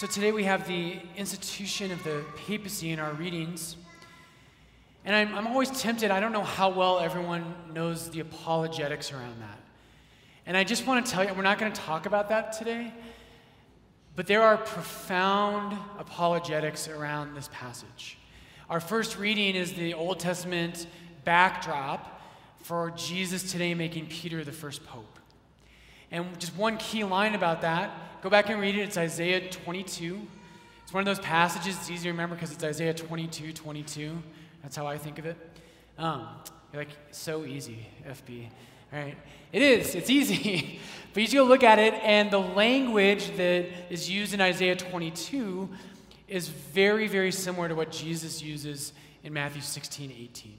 So today we have the institution of the papacy in our readings. And I'm, I'm always tempted, I don't know how well everyone knows the apologetics around that. And I just want to tell you, we're not going to talk about that today, but there are profound apologetics around this passage. Our first reading is the Old Testament backdrop for Jesus today making Peter the first pope. And just one key line about that Go back and read it. It's Isaiah 22. It's one of those passages. It's easy to remember because it's Isaiah 22, 22. That's how I think of it. Um, you're like, so easy, FB. All right. It is. It's easy. but you just go look at it, and the language that is used in Isaiah 22 is very, very similar to what Jesus uses in Matthew 16, 18.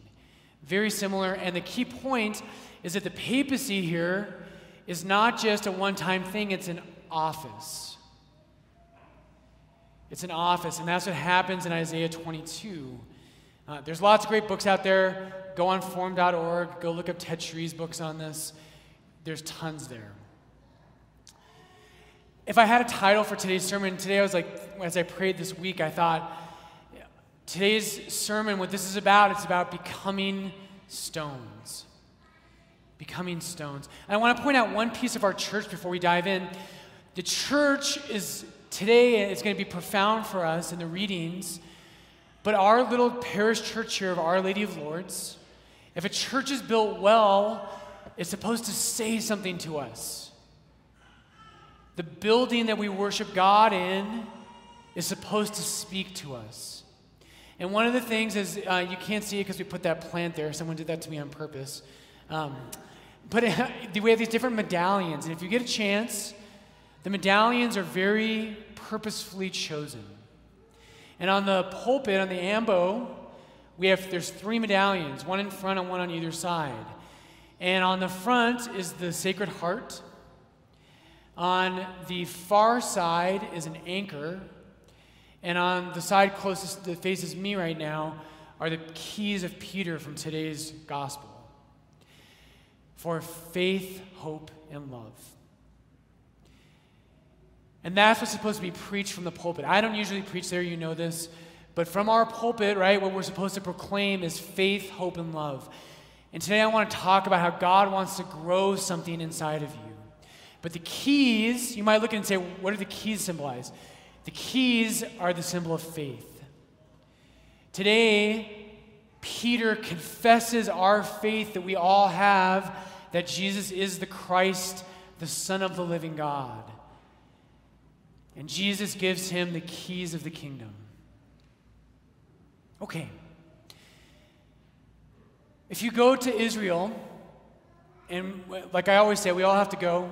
Very similar. And the key point is that the papacy here is not just a one time thing, it's an office. It's an office, and that's what happens in Isaiah 22. Uh, there's lots of great books out there. Go on formed.org, go look up Ted Sri's books on this. There's tons there. If I had a title for today's sermon, today I was like, as I prayed this week, I thought, today's sermon, what this is about, it's about becoming stones. Becoming stones. And I want to point out one piece of our church before we dive in. The church is today, it's going to be profound for us in the readings, but our little parish church here of Our Lady of Lourdes, if a church is built well, it's supposed to say something to us. The building that we worship God in is supposed to speak to us. And one of the things is, uh, you can't see it because we put that plant there. Someone did that to me on purpose. Um, but we have these different medallions. And if you get a chance, the medallions are very purposefully chosen. And on the pulpit, on the ambo, we have there's three medallions, one in front and one on either side. And on the front is the Sacred Heart. On the far side is an anchor. And on the side closest that faces me right now are the keys of Peter from today's gospel for faith, hope, and love. And that's what's supposed to be preached from the pulpit. I don't usually preach there, you know this. But from our pulpit, right, what we're supposed to proclaim is faith, hope, and love. And today I want to talk about how God wants to grow something inside of you. But the keys, you might look and say, what do the keys symbolize? The keys are the symbol of faith. Today, Peter confesses our faith that we all have that Jesus is the Christ, the Son of the living God. And Jesus gives him the keys of the kingdom. Okay. If you go to Israel, and like I always say, we all have to go.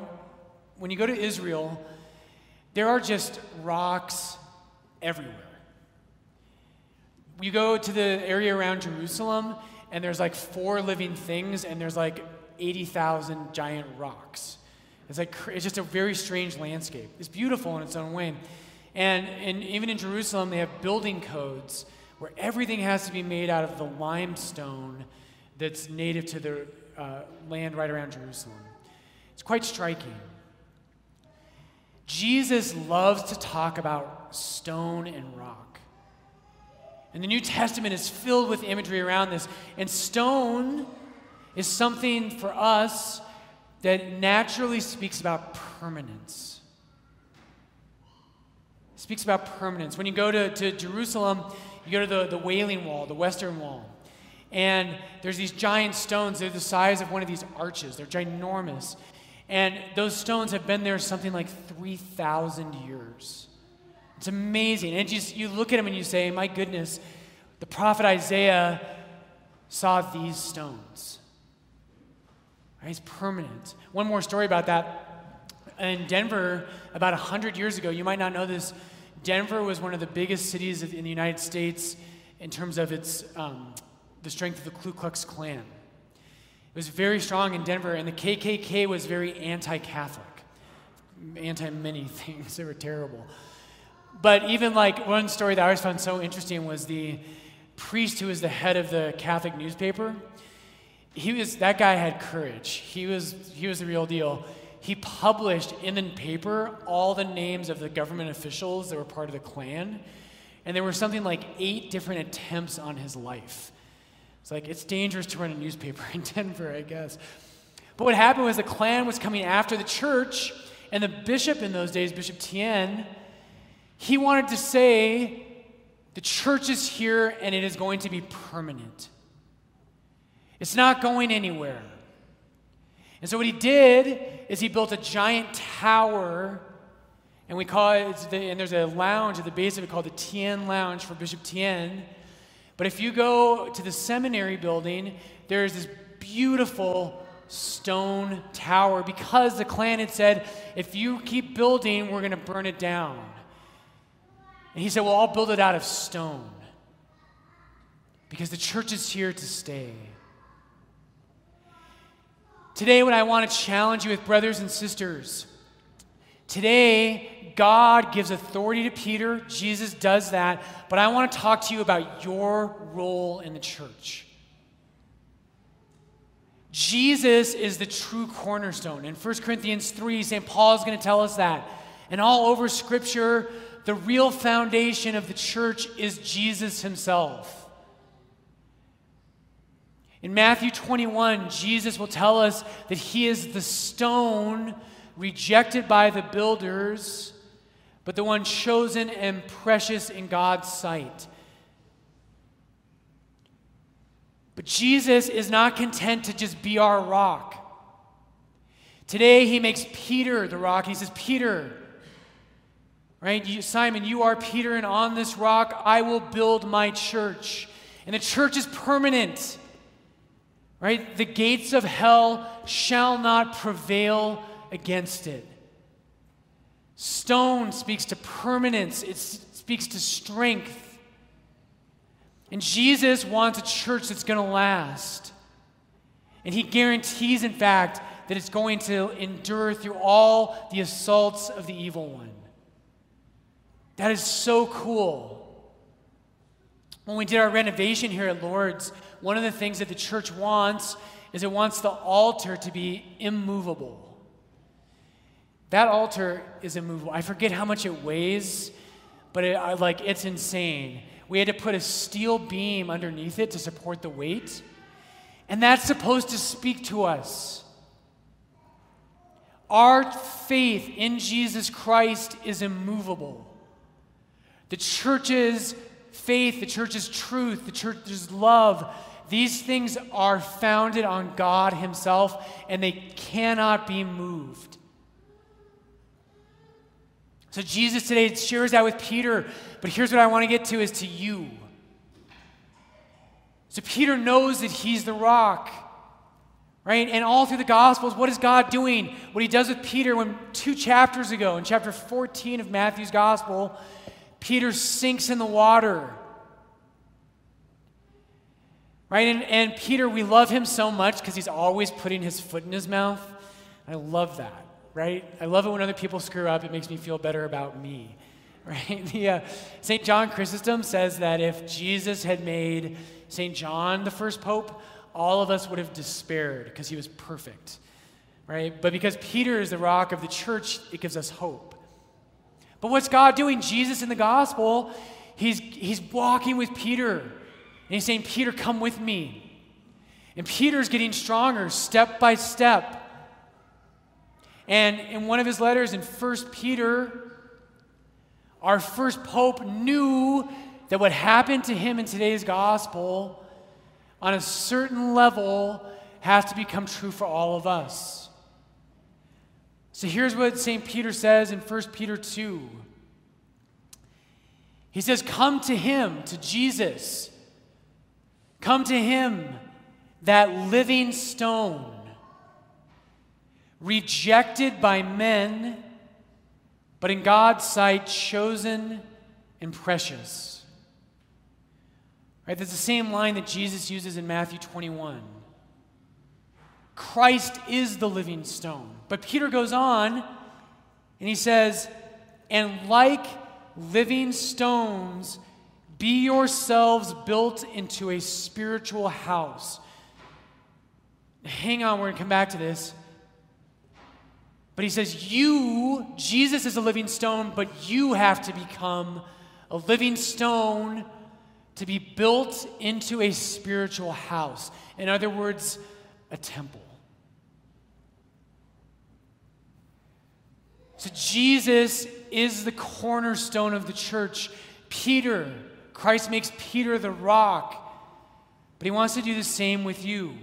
When you go to Israel, there are just rocks everywhere. You go to the area around Jerusalem, and there's like four living things, and there's like 80,000 giant rocks. It's like it's just a very strange landscape. It's beautiful in its own way. And, and even in Jerusalem, they have building codes where everything has to be made out of the limestone that's native to the uh, land right around Jerusalem. It's quite striking. Jesus loves to talk about stone and rock. And the New Testament is filled with imagery around this. And stone is something for us that naturally speaks about permanence. It speaks about permanence. When you go to, to Jerusalem, you go to the, the Wailing Wall, the Western Wall, and there's these giant stones. They're the size of one of these arches, they're ginormous. And those stones have been there something like 3,000 years. It's amazing. And just, you look at them and you say, my goodness, the prophet Isaiah saw these stones. Right? It's permanent. One more story about that. In Denver, about 100 years ago, you might not know this, Denver was one of the biggest cities in the United States in terms of its, um, the strength of the Ku Klux Klan. It was very strong in Denver, and the KKK was very anti Catholic, anti many things. They were terrible. But even like one story that I always found so interesting was the priest who was the head of the Catholic newspaper he was that guy had courage. He was he was the real deal. he published in the paper all the names of the government officials that were part of the Klan. And there were something like eight different attempts on his life. It's like, it's dangerous to run a newspaper in Denver, I guess. But what happened was the Klan was coming after the church, and the bishop in those days, Bishop Tihen, he wanted to say, the church is here and it is going to be permanent. It's not going anywhere. And so what he did is he built a giant tower, and we call it, the, and there's a lounge at the base of it called the Tihen Lounge for Bishop Tihen. But if you go to the seminary building, there's this beautiful stone tower because the Klan had said, if you keep building, we're going to burn it down. And he said, well, I'll build it out of stone because the church is here to stay. Today, what I want to challenge you with, brothers and sisters, today, God gives authority to Peter. Jesus does that. But I want to talk to you about your role in the church. Jesus is the true cornerstone. In 1 Corinthians 3, St. Paul is going to tell us that. And all over Scripture, the real foundation of the church is Jesus himself. In Matthew 21, Jesus will tell us that he is the stone rejected by the builders, but the one chosen and precious in God's sight. But Jesus is not content to just be our rock. Today, he makes Peter the rock. He says, Peter, right? You, Simon, you are Peter, and on this rock I will build my church. And the church is permanent. Right? The gates of hell shall not prevail against it. Stone speaks to permanence, it speaks to strength. And Jesus wants a church that's going to last. And he guarantees, in fact, that it's going to endure through all the assaults of the evil one. That is so cool. When we did our renovation here at Lourdes, one of the things that the church wants is it wants the altar to be immovable. That altar is immovable. I forget how much it weighs, but it, I, like it's insane. We had to put a steel beam underneath it to support the weight, and that's supposed to speak to us. Our faith in Jesus Christ is immovable. The church's faith, the church's truth, the church's love, these things are founded on God Himself and they cannot be moved. So Jesus today shares that with Peter, but here's what I want to get to is to you. So Peter knows that he's the rock. Right? And all through the Gospels, what is God doing? What he does with Peter when two chapters ago, in chapter 14 of Matthew's Gospel, Peter sinks in the water. Right? And, and Peter, we love him so much because he's always putting his foot in his mouth. I love that, right? I love it when other people screw up. It makes me feel better about me, right? The, uh, St. John Chrysostom says that if Jesus had made St. John the first pope, all of us would have despaired because he was perfect, right? But because Peter is the rock of the church, it gives us hope. But what's God doing? Jesus in the gospel, he's, he's walking with Peter and he's saying, Peter, come with me. And Peter's getting stronger step by step. And in one of his letters in 1 Peter, our first pope knew that what happened to him in today's gospel, on a certain level, has to become true for all of us. So here's what St. Peter says in 1 Peter 2. He says, Come to him, to Jesus Come to him, that living stone, rejected by men, but in God's sight chosen and precious. Right? That's the same line that Jesus uses in Matthew 21. Christ is the living stone. But Peter goes on and he says, and like living stones, be yourselves built into a spiritual house. Hang on, we're going to come back to this. But he says, You, Jesus is a living stone, but you have to become a living stone to be built into a spiritual house. In other words, a temple. So Jesus is the cornerstone of the church. Peter, Christ makes Peter the rock, but he wants to do the same with you.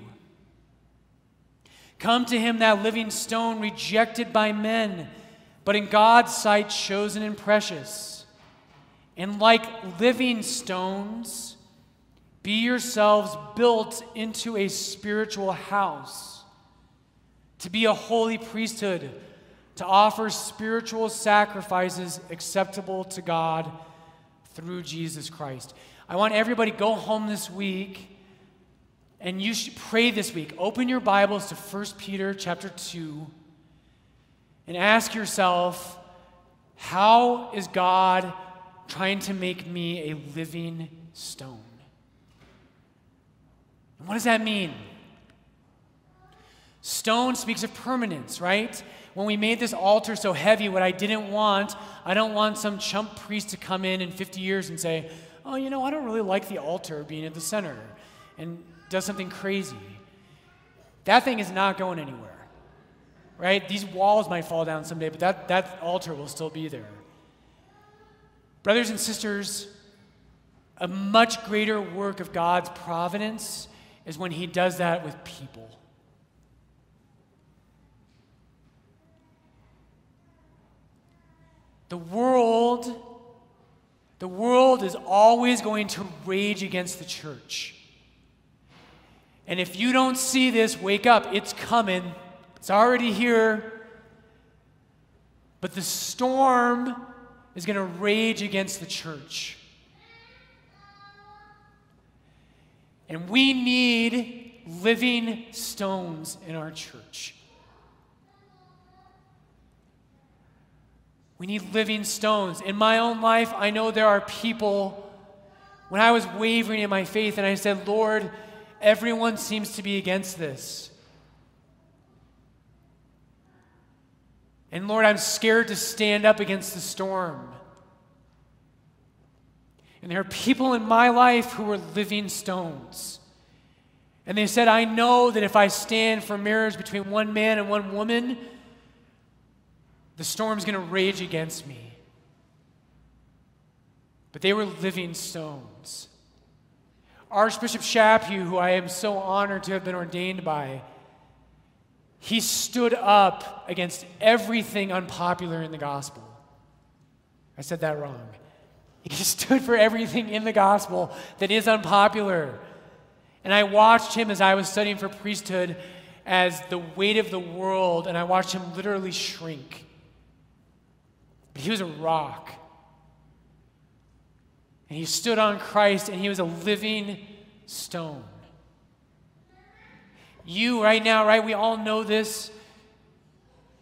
Come to him, that living stone rejected by men, but in God's sight chosen and precious. And like living stones, be yourselves built into a spiritual house, to be a holy priesthood, to offer spiritual sacrifices acceptable to God through Jesus Christ. I want everybody go home this week and you should pray this week. Open your Bibles to 1 Peter chapter 2 and ask yourself, how is God trying to make me a living stone? What does that mean? Stone speaks of permanence, right? When we made this altar so heavy, what I didn't want, I don't want some chump priest to come in in 50 years and say, oh, you know, I don't really like the altar being at the center. And does something crazy, that thing is not going anywhere. Right? These walls might fall down someday, but that, that altar will still be there. Brothers and sisters, a much greater work of God's providence is when He does that with people. The world, the world is always going to rage against the church. And if you don't see this, wake up. It's coming, it's already here. But the storm is going to rage against the church. And we need living stones in our church. We need living stones. In my own life, I know there are people, when I was wavering in my faith and I said, Lord, Everyone seems to be against this. And Lord, I'm scared to stand up against the storm. And there are people in my life who are living stones. And they said, I know that if I stand for marriage between one man and one woman, the storm's going to rage against me. But they were living stones. Archbishop Chaput, who I am so honored to have been ordained by, he stood up against everything unpopular in the gospel. I said that wrong. He stood for everything in the gospel that is unpopular. And I watched him as I was studying for priesthood as the weight of the world, and I watched him literally shrink. But he was a rock. And he stood on Christ and he was a living stone. You, right now, right, we all know this.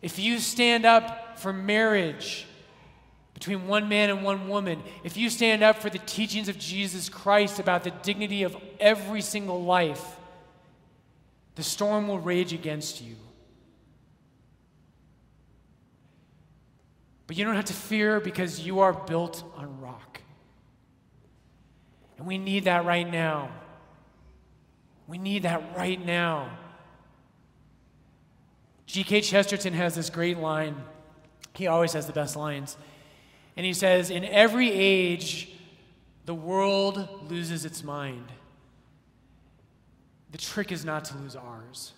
If you stand up for marriage between one man and one woman, if you stand up for the teachings of Jesus Christ about the dignity of every single life, the storm will rage against you. But you don't have to fear because you are built on rock. And we need that right now. We need that right now. G.K. Chesterton has this great line. He always has the best lines. And he says, In every age, the world loses its mind. The trick is not to lose ours.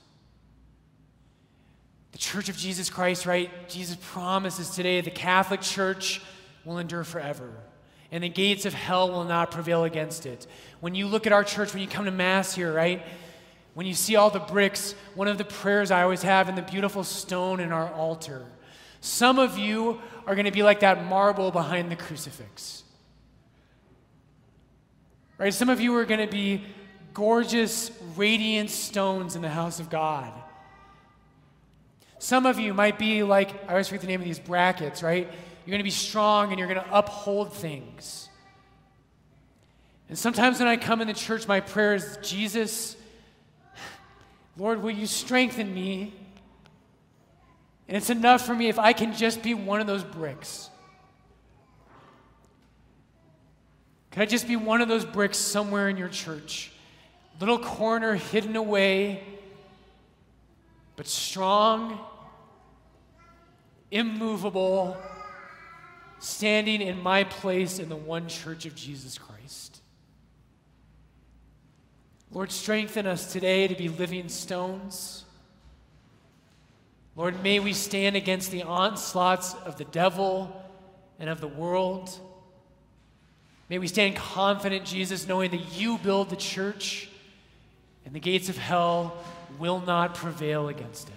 The Church of Jesus Christ, right? Jesus promises today the Catholic Church will endure forever and the gates of hell will not prevail against it. When you look at our church, when you come to Mass here, right? When you see all the bricks, one of the prayers I always have in the beautiful stone in our altar. Some of you are going to be like that marble behind the crucifix. Right? Some of you are going to be gorgeous, radiant stones in the house of God. Some of you might be like, I always forget the name of these brackets, right? You're going to be strong and you're going to uphold things. And sometimes when I come in the church, my prayer is Jesus, Lord, will you strengthen me? And it's enough for me if I can just be one of those bricks. Can I just be one of those bricks somewhere in your church? Little corner hidden away, but strong, immovable, standing in my place in the one church of Jesus Christ. Lord, strengthen us today to be living stones. Lord, may we stand against the onslaughts of the devil and of the world. May we stand confident, Jesus, knowing that you build the church and the gates of hell will not prevail against it.